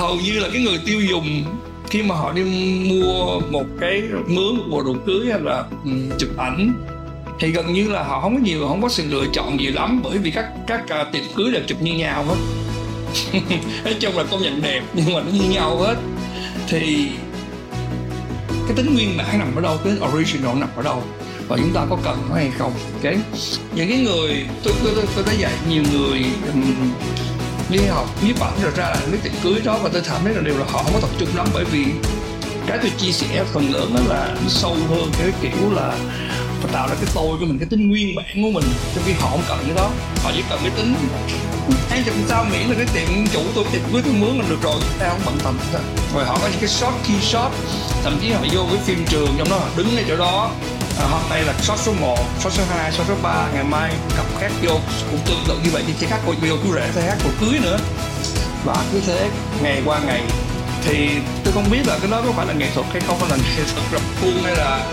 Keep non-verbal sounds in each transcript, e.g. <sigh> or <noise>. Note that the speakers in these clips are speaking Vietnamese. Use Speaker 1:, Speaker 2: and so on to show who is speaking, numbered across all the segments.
Speaker 1: hầu như là cái người tiêu dùng khi mà họ đi mua một cái mướn một bộ đồ cưới hay là um, chụp ảnh thì gần như là họ không có nhiều không có sự lựa chọn gì lắm bởi vì các các à, uh, tiệc cưới đều chụp như nhau hết. <laughs> Nói chung là công nhận đẹp nhưng mà nó như nhau hết. Thì cái tính nguyên bản nằm ở đâu cái original nằm ở đâu và chúng ta có cần nó hay không ok? Những cái người tôi tôi tôi, tôi thấy vậy nhiều người um, đi học nhiếp ảnh rồi ra là cái tiệc cưới đó và tôi cảm thấy là điều là họ không có tập trung lắm bởi vì cái tôi chia sẻ phần lớn đó là nó sâu hơn cái kiểu là và tạo ra cái tôi của mình, cái tính nguyên bản của mình. Trong khi họ không cần cái đó, họ chỉ cần cái tính anh làm sao miễn là cái tiệm chủ tôi tiệm cưới tôi mướn mình được rồi? Tao không bận tâm rồi họ có những cái shot key shot thậm chí họ vô cái phim trường trong đó, họ đứng ngay chỗ đó à, hôm nay là shot số 1, shot số 2, shot số 3 ngày mai cặp khác vô cũng tương tự như vậy thì chỉ khác cô vô chú rể sẽ hát cuộc cưới nữa. Và cứ thế ngày qua ngày thì tôi không biết là cái đó có phải là nghệ thuật hay không phải là nghệ thuật rập khuôn hay là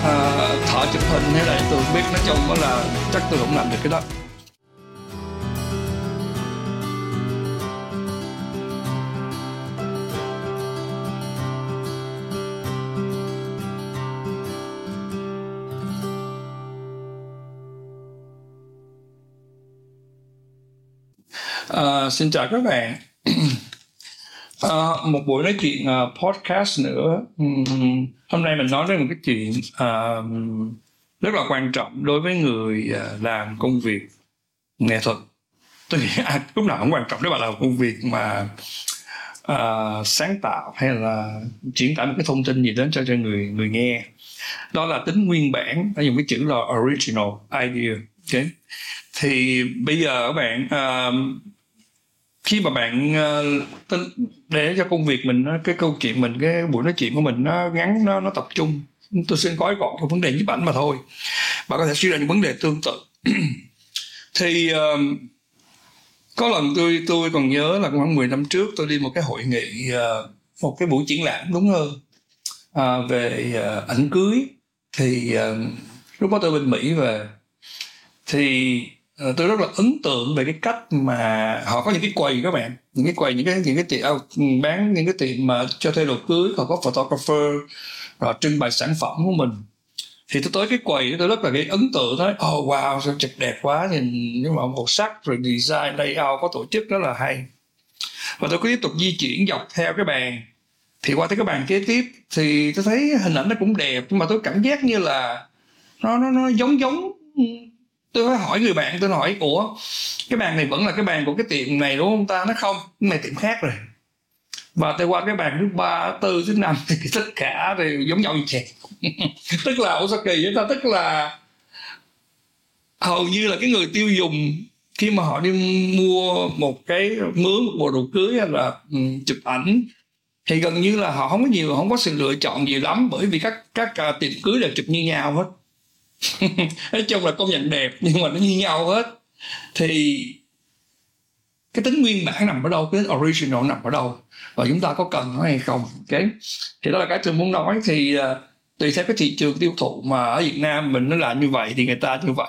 Speaker 1: uh, thợ chụp hình hay là tôi không biết. Nói chung đó là chắc tôi cũng làm được cái đó. À, xin chào các bạn. À, một buổi nói chuyện uh, podcast nữa. Um, hôm nay mình nói đến một cái chuyện uh, rất là quan trọng đối với người uh, làm công việc nghệ thuật. Tôi nghĩ à, lúc nào cũng quan trọng nếu bạn làm công việc mà uh, sáng tạo hay là chuyển tải một cái thông tin gì đến cho cho người người nghe. Đó là tính nguyên bản ta dùng cái chữ là original idea okay? thì bây giờ các bạn uh, khi mà bạn uh, để cho công việc mình cái câu chuyện mình cái buổi nói chuyện của mình nó ngắn nó nó tập trung tôi xin gói gọn cái vấn đề nhiếp ảnh mà thôi. Bạn có thể suy ra những vấn đề tương tự. <clears throat> Thì uh, có lần tôi tôi còn nhớ là khoảng 10 năm trước tôi đi một cái hội nghị uh, một cái buổi triển lãm đúng hơn uh, à, về uh, ảnh cưới. Thì uh, lúc đó tôi bên Mỹ về. Thì Ờ, tôi rất là ấn tượng về cái cách mà họ có những cái quầy các bạn. Những cái quầy, những cái những cái tiệm à, bán những cái tiệm mà cho thuê đồ cưới, họ có photographer rồi trưng bày sản phẩm của mình. Thì tôi tới cái quầy tôi rất là cái ấn tượng thôi oh wow, sao chụp đẹp quá, nhìn nhưng mà màu sắc, rồi design, layout có tổ chức rất là hay. Và tôi cứ tiếp tục di chuyển dọc theo cái bàn. Thì qua tới cái bàn kế tiếp, thì tôi thấy hình ảnh nó cũng đẹp, nhưng mà tôi cảm giác như là nó nó nó giống giống tôi phải hỏi người bạn tôi hỏi ủa cái bàn này vẫn là cái bàn của cái tiệm này đúng không ta? Nó không cái này tiệm khác rồi. Và tôi qua cái bàn thứ ba tư thứ năm <laughs> thì tất cả đều giống nhau như chẹt <laughs> tức là ủa sao kỳ vậy ta tức là hầu như là cái người tiêu dùng khi mà họ đi mua một cái mướn một bộ đồ cưới hay là um, chụp ảnh thì gần như là họ không có nhiều không có sự lựa chọn gì lắm bởi vì các các uh, tiệm cưới đều chụp như nhau hết. <laughs> nói chung là công nhận đẹp nhưng mà nó như nhau hết. Thì cái tính nguyên bản nằm ở đâu cái tính original nằm ở đâu và chúng ta có cần nó hay không okay. thì đó là cái tôi muốn nói. Thì uh, tùy theo cái thị trường tiêu thụ mà ở Việt Nam mình nó là như vậy thì người ta như vậy.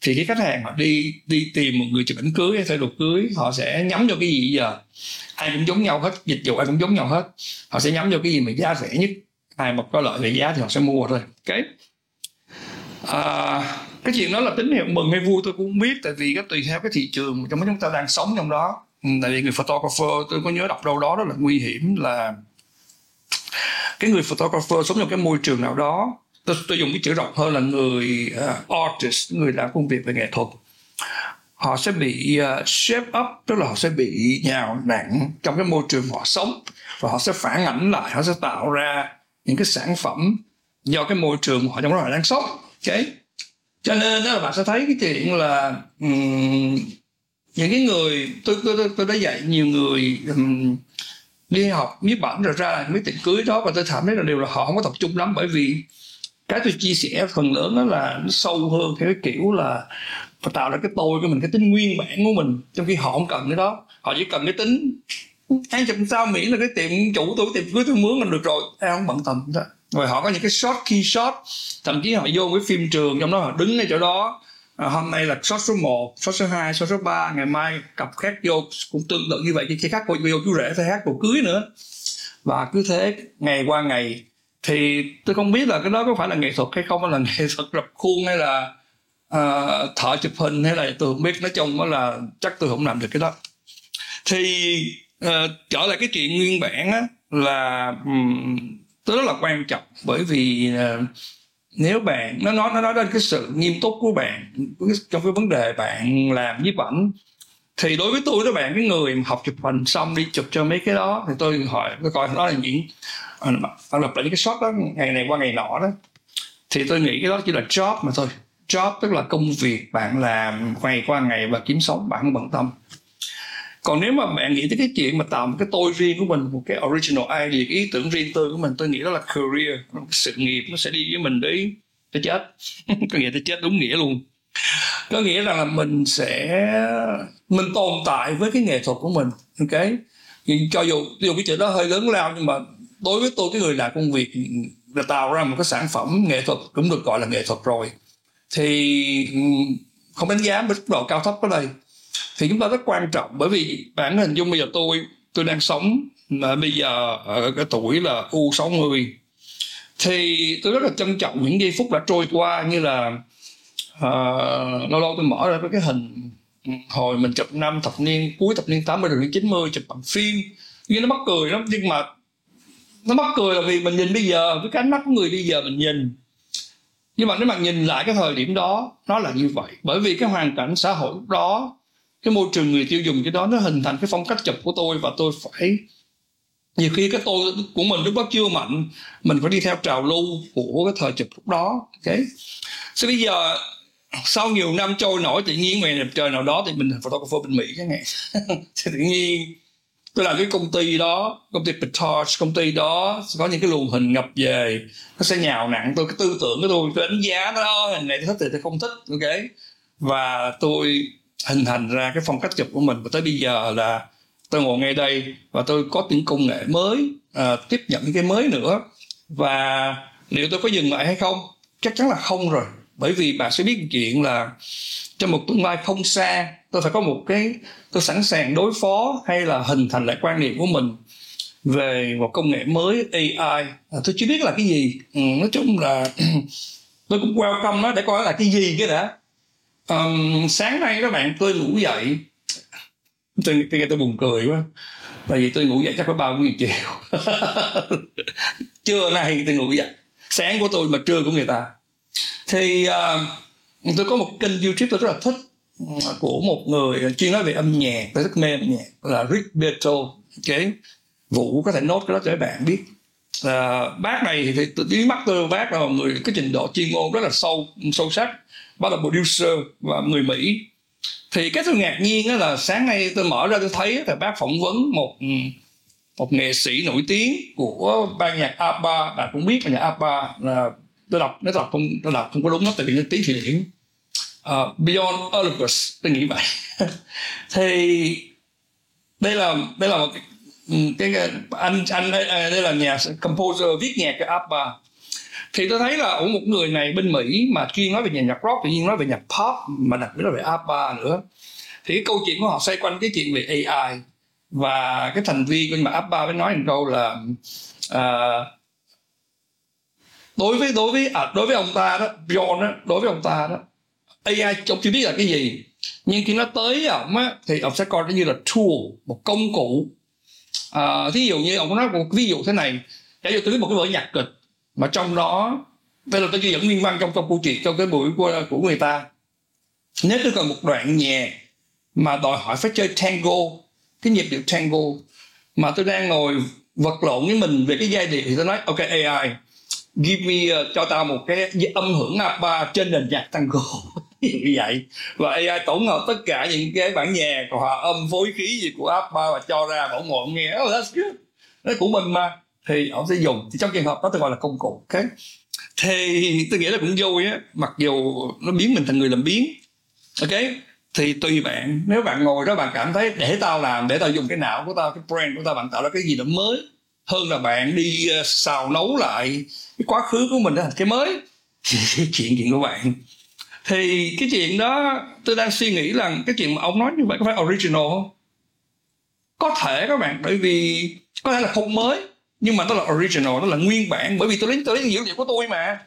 Speaker 1: Thì cái khách hàng họ đi đi tìm một người chụp ảnh cưới hay thay đồ cưới họ sẽ nhắm vào cái gì giờ? Ai cũng giống nhau hết dịch vụ ai cũng giống nhau hết. Họ sẽ nhắm vào cái gì mà giá rẻ nhất ai mà có lợi về giá thì họ sẽ mua thôi okay à, cái chuyện đó là tín hiệu mừng hay vui tôi cũng không biết tại vì cái tùy theo cái thị trường trong chúng ta đang sống trong đó. Ừ, tại vì người photographer tôi có nhớ đọc đâu đó rất là nguy hiểm là cái người photographer sống trong cái môi trường nào đó tôi, tôi dùng cái chữ rộng hơn là người uh, artist người làm công việc về nghệ thuật. Họ sẽ bị uh, shape up tức là họ sẽ bị nhào nặng trong cái môi trường họ sống và họ sẽ phản ảnh lại họ sẽ tạo ra những cái sản phẩm do cái môi trường họ trong đó họ đang sống okay. cho nên đó là bạn sẽ thấy cái chuyện là um, những cái người tôi tôi tôi đã dạy nhiều người um, đi học nhiếp ảnh rồi ra là mấy tiệc cưới đó và tôi cảm thấy là điều là họ không có tập trung lắm bởi vì cái tôi chia sẻ phần lớn đó là nó sâu hơn theo cái kiểu là tạo ra cái tôi của mình cái tính nguyên bản của mình trong khi họ không cần cái đó họ chỉ cần cái tính ăn chậm sao miễn là cái tiệm chủ tôi tiệm cưới tôi mướn là được rồi. Ai không bận tâm đó. Rồi họ có những cái short key shot thậm chí họ vô cái phim trường trong đó họ đứng ngay chỗ đó. À, hôm nay là shot số 1, shot số 2, shot số 3 ngày mai cặp khác vô cũng tương tự như vậy. Khi khác cô vô chú rể phải hát cuộc cưới nữa. Và cứ thế ngày qua ngày thì tôi không biết là cái đó có phải là nghệ thuật hay không hay là <laughs> nghệ thuật rập khuôn hay là uh, thợ chụp hình hay là tôi không biết. Nói chung đó là chắc tôi không làm được cái đó. Thì uh, trở lại cái chuyện nguyên bản á là um, rất là quan trọng. Bởi vì uh, nếu bạn nó nói nó nói đến cái sự nghiêm túc của bạn trong cái vấn đề bạn làm nhiếp ảnh thì đối với tôi các bạn cái người học chụp hình xong đi chụp cho mấy cái đó thì tôi hỏi tôi coi đó là những ờ, bạn lập lại những cái shot đó ngày này qua ngày nọ đó thì tôi nghĩ cái đó chỉ là job mà thôi. Job tức là công việc bạn làm ngày qua ngày và kiếm sống bạn không bận tâm còn nếu mà bạn nghĩ tới cái chuyện mà tạo một cái tôi riêng của mình, một cái original idea, cái ý tưởng riêng tư của mình, tôi nghĩ đó là career. Cái sự nghiệp nó sẽ đi với mình đấy. Tới chết. <laughs> Có nghĩa tới chết đúng nghĩa luôn. Có nghĩa rằng là mình sẽ, mình tồn tại với cái nghệ thuật của mình, ok? Cho dù dù cái chuyện đó hơi lớn lao, nhưng mà đối với tôi, cái người làm công việc là tạo ra một cái sản phẩm nghệ thuật cũng được gọi là nghệ thuật rồi. Thì ừ, không đánh giá mức độ cao thấp ở đây thì chúng ta rất quan trọng bởi vì bản hình dung bây giờ tôi tôi đang sống mà bây giờ ở cái tuổi là u 60 thì tôi rất là trân trọng những giây phút đã trôi qua như là uh, lâu lâu tôi mở ra cái hình hồi mình chụp năm thập niên cuối thập niên 80 rồi đến 90 chụp bằng phim. Nhưng nó mắc cười lắm nhưng mà nó mắc cười là vì mình nhìn bây giờ với cái ánh mắt của người bây giờ mình nhìn. Nhưng mà nếu mà nhìn lại cái thời điểm đó nó là như vậy. Bởi vì cái hoàn cảnh xã hội lúc đó cái môi trường người tiêu dùng cái đó nó hình thành cái phong cách chụp của tôi và tôi phải nhiều khi cái tôi của mình lúc đó chưa mạnh, mình phải đi theo trào lưu của cái thời chụp lúc đó, ok? So bây giờ, sau nhiều năm trôi nổi, tự nhiên ngày đẹp trời nào đó thì mình thành photographer bên mỹ cái ngày <laughs> thì tự nhiên, tôi làm cái công ty đó, công ty Petard công ty đó, có những cái luồng hình ngập về, nó sẽ nhào nặng tôi, cái tư tưởng của tôi tôi đánh giá nó hình này thích thì tôi không thích ok? Và tôi hình thành ra cái phong cách chụp của mình. Và tới bây giờ là tôi ngồi ngay đây và tôi có những công nghệ mới à, tiếp nhận những cái mới nữa. Và liệu tôi có dừng lại hay không? Chắc chắn là không rồi. Bởi vì bạn sẽ biết chuyện là trong một tương lai không xa tôi phải có một cái tôi sẵn sàng đối phó hay là hình thành lại quan niệm của mình về một công nghệ mới AI à, tôi chưa biết là cái gì. Ừ, nói chung là <clears throat> tôi cũng welcome nó để coi là cái gì cái đã um, sáng nay các bạn tôi ngủ dậy. Tôi tôi, tôi buồn cười quá. Tại vì tôi ngủ dậy chắc phải bao nhiêu chiều. <laughs> Trưa nay tôi ngủ dậy. Sáng của tôi mà trưa của người ta. Thì uh, tôi có một kênh youtube tôi rất là thích ờ, của một người ờ, chuyên nói về âm nhạc tôi rất mê âm nhạc là Rick Beto. Okay. vũ có thể nốt cái đó cho các bạn biết. À, bác này thì dưới mắt tôi bác là một người cái trình độ chuyên môn rất là sâu sâu sắc bác là producer và người mỹ. Thì cái tôi ngạc nhiên là sáng nay tôi mở ra tôi thấy là bác phỏng vấn một ừ, một nghệ sĩ nổi tiếng của ban nhạc ABBA bạn cũng biết là nhạc ABBA là tôi đọc nó đọc không tôi đọc không có đúng nó tại vì nó tiếng thụy điển. Uh, Beyond Olympus tôi nghĩ vậy. <laughs> Thì đây là đây là một cái, ừ, cái anh anh à, đây là nhà composer viết nhạc cho ABBA thì tôi thấy là ở một người này bên Mỹ mà chuyên nói về nhà nhạc rock tự nhiên nói về nhạc pop mà đặc biệt là về ABBA nữa. Thì cái câu chuyện của họ xoay quanh cái chuyện về AI và cái thành viên của mà ABBA mới nói một câu là uh, đối với đối với à, đối với ông ta đó John đó đối với ông ta đó AI ông chưa biết là cái gì. Nhưng khi nó tới ông á thì ông sẽ coi nó như là tool một công cụ. À, thí dụ như ông nói một ví dụ thế này. Giả dụ tôi biết một cái vở nhạc kịch mà trong đó bây là tôi chỉ dẫn liên văn trong trong câu chuyện trong cái buổi của, của người ta. Nếu tôi cần một đoạn nhạc mà đòi hỏi phải chơi tango cái nhịp điệu tango mà tôi đang ngồi vật lộn với mình về cái giai điệu thì tôi nói ok AI give me uh, cho tao một cái âm hưởng ABBA trên nền nhạc tango. <laughs> Như vậy. Và AI tổng hợp tất cả những cái bản nhạc hòa âm phối khí gì của ABBA và cho ra bảo ngộ nghe. Oh, that's good. Nó của mình mà thì ông sẽ dùng. Thì trong trường hợp đó tôi gọi là công cụ, ok? Thì tôi nghĩ là cũng vui á, mặc dù nó biến mình thành người làm biến, ok? Thì tùy bạn. Nếu bạn ngồi đó bạn cảm thấy để tao làm, để tao dùng cái não của tao, cái brand của tao, bạn tạo ra cái gì đó mới hơn là bạn đi ờ, xào nấu lại cái quá khứ của mình thành cái mới. <laughs> Chuyện chuyện của bạn? Thì cái chuyện đó, tôi đang suy nghĩ là cái chuyện mà ông nói như vậy có phải original không? Có thể các bạn, bởi vì có thể là không mới nhưng mà nó là original nó là nguyên bản bởi vì tôi lấy tôi lấy dữ liệu của tôi mà.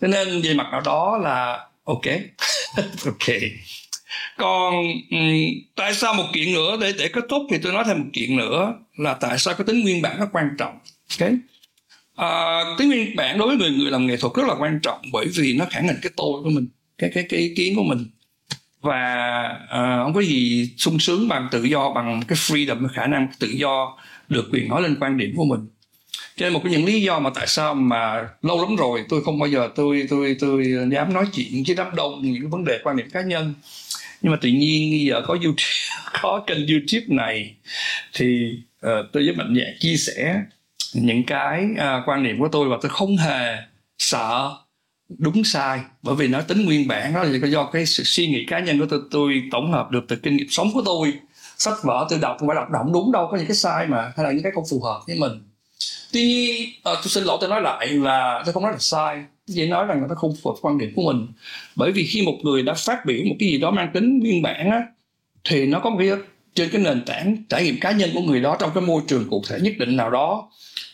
Speaker 1: Cho nên về mặt nào đó là ok. <laughs> Ok. Còn um, tại sao một chuyện nữa? Để để kết thúc thì tôi nói thêm một chuyện nữa là tại sao cái tính nguyên bản nó quan trọng. Ok? À, tính nguyên bản đối với người người làm nghệ thuật rất là quan trọng bởi vì nó khẳng định cái tôi của mình cái cái cái ý kiến của mình và uh, không có gì sung sướng bằng tự do bằng cái freedom cái khả năng tự do được quyền nói lên quan điểm của mình. Cho nên một trong những lý do mà tại sao mà lâu lắm rồi tôi không bao giờ tôi tôi tôi dám nói chuyện với đám đông những vấn đề quan điểm cá nhân. Nhưng mà tự nhiên bây giờ có youtube <laughs> có kênh youtube này thì uh, tôi với mạnh dạng chia sẻ những cái uh, quan điểm của tôi và tôi không hề sợ đúng sai. Bởi vì nó tính nguyên bản đó là do cái sự suy nghĩ cá nhân của tôi tôi tổng hợp được từ kinh nghiệm sống của tôi. Sách vở tôi đọc không phải đọc động đúng đâu có những cái sai mà hay là những cái không phù hợp với mình. Tuy nhiên à, tôi xin lỗi tôi nói lại là tôi không nói là sai. Chỉ nói rằng là nó không phù hợp quan điểm của mình. Bởi vì khi một người đã phát biểu một cái gì đó mang tính nguyên bản á thì nó có một cái trên cái nền tảng trải nghiệm cá nhân của người đó trong cái môi trường cụ thể nhất định nào đó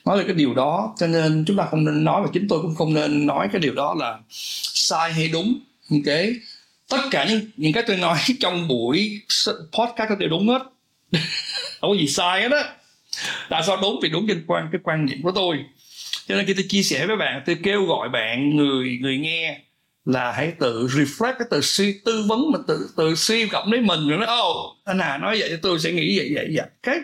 Speaker 1: nói về cái điều đó, cho nên chúng ta không nên nói, và chính tôi cũng không nên nói cái điều đó là sai hay đúng. Ok? Tất cả những những cái tôi nói <laughs> trong buổi podcast đều đúng hết. <laughs> Không có gì sai hết á. Tại sao đúng? Vì đúng trên quan, cái quan điểm của tôi. Cho nên khi tôi chia sẻ với bạn, tôi kêu gọi bạn, người người nghe là hãy tự reflect, cái tự suy, tư vấn mà tự tự suy cảm lấy mình rồi nói ô anh Hà nói vậy tôi sẽ nghĩ vậy vậy vậy. Cái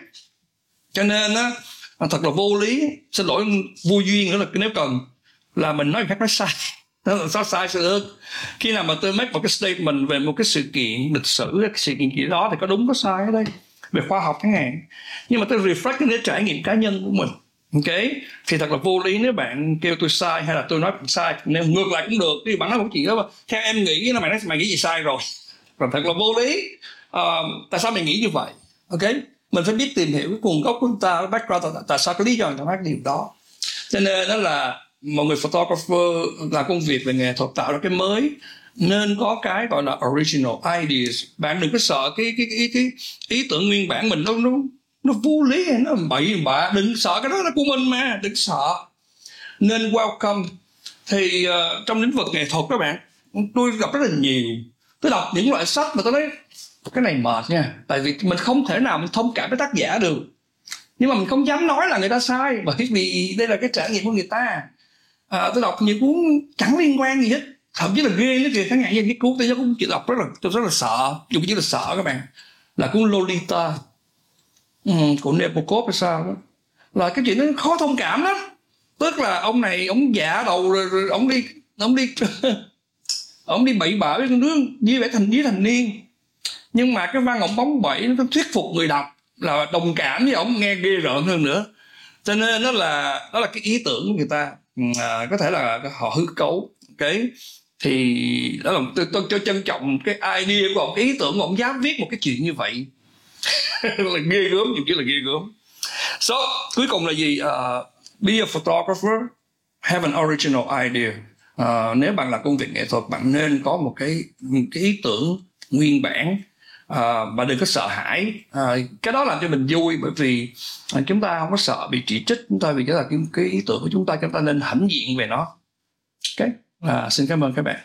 Speaker 1: cho nên á thật là vô lý. Xin lỗi vô duyên nữa là nếu cần. Là mình nói khác nói sai. Nó là sao sai sự được khi nào mà tôi make một cái statement về một cái sự kiện lịch sử cái sự kiện gì đó thì có đúng có sai ở đây. Về khoa học chẳng hạn. Nhưng mà tôi reflect cái trải nghiệm cá nhân của mình. Ok? Thì thật là vô lý nếu bạn kêu tôi sai hay là tôi nói bạn sai. Nếu ngược lại cũng được. Thì bạn nói một chuyện đó mà theo em nghĩ là mày nói mày nghĩ gì sai rồi. Và thật là vô lý. À, tại sao mày nghĩ như vậy? Ok? Mình phải biết tìm hiểu cái nguồn gốc của chúng ta cái background tại, tại sao cái lý do người ta nói điều đó. Cho nên đó là một người photographer là công việc về nghệ thuật tạo ra cái mới nên có cái gọi là original ideas. Bạn đừng có sợ cái cái cái, cái ý tưởng nguyên bản mình nó nó nó vô lý hay nó bậy bạ. Đừng sợ cái đó là của mình mà đừng sợ. Nên welcome. Thì uh, trong lĩnh vực nghệ thuật các bạn tôi gặp rất là nhiều. Tôi đọc những loại sách mà tôi nói cái này mệt nha. Tại vì mình không thể nào mình thông cảm với tác giả được. Nhưng mà mình không dám nói là người ta sai. Bởi vì đây là cái trải nghiệm của người ta. À, tôi đọc những cuốn chẳng liên quan gì hết. Thậm chí là ghê nữa kìa khán giả cái cuốn tôi cũng chỉ đọc rất là tôi rất là sợ. Dùng chữ là sợ các bạn. Là cuốn Lolita. Ừ, của Nabokov hay sao đó. Là cái chuyện nó khó thông cảm lắm. Tức là ông này ông giả đầu rồi, rồi ông đi ông đi <laughs> ông đi bậy bạ với con đứa như vậy thành với thành niên nhưng mà cái văn ông bóng bẩy nó thuyết phục người đọc là đồng cảm với ông nghe ghê rợn hơn nữa. Cho nên nó là đó là cái ý tưởng của người ta. Ừ, à, có thể là họ hư cấu. Cái thì đó là tôi, tôi, tôi trân trọng cái idea của ông ý tưởng của ông dám viết một cái chuyện như vậy. <laughs> Là ghê gớm nhiều khi là ghê gớm. So cuối cùng là gì? Uh, be a photographer have an original idea. Uh, nếu bạn là công việc nghệ thuật bạn nên có một cái cái ý tưởng nguyên bản à, và đừng có sợ hãi. À, cái đó làm cho mình vui bởi vì à, chúng ta không có sợ bị chỉ trích chúng ta vì cái là cái, cái ý tưởng của chúng ta chúng ta nên hãnh diện về nó. Ok? À, xin cảm ơn các bạn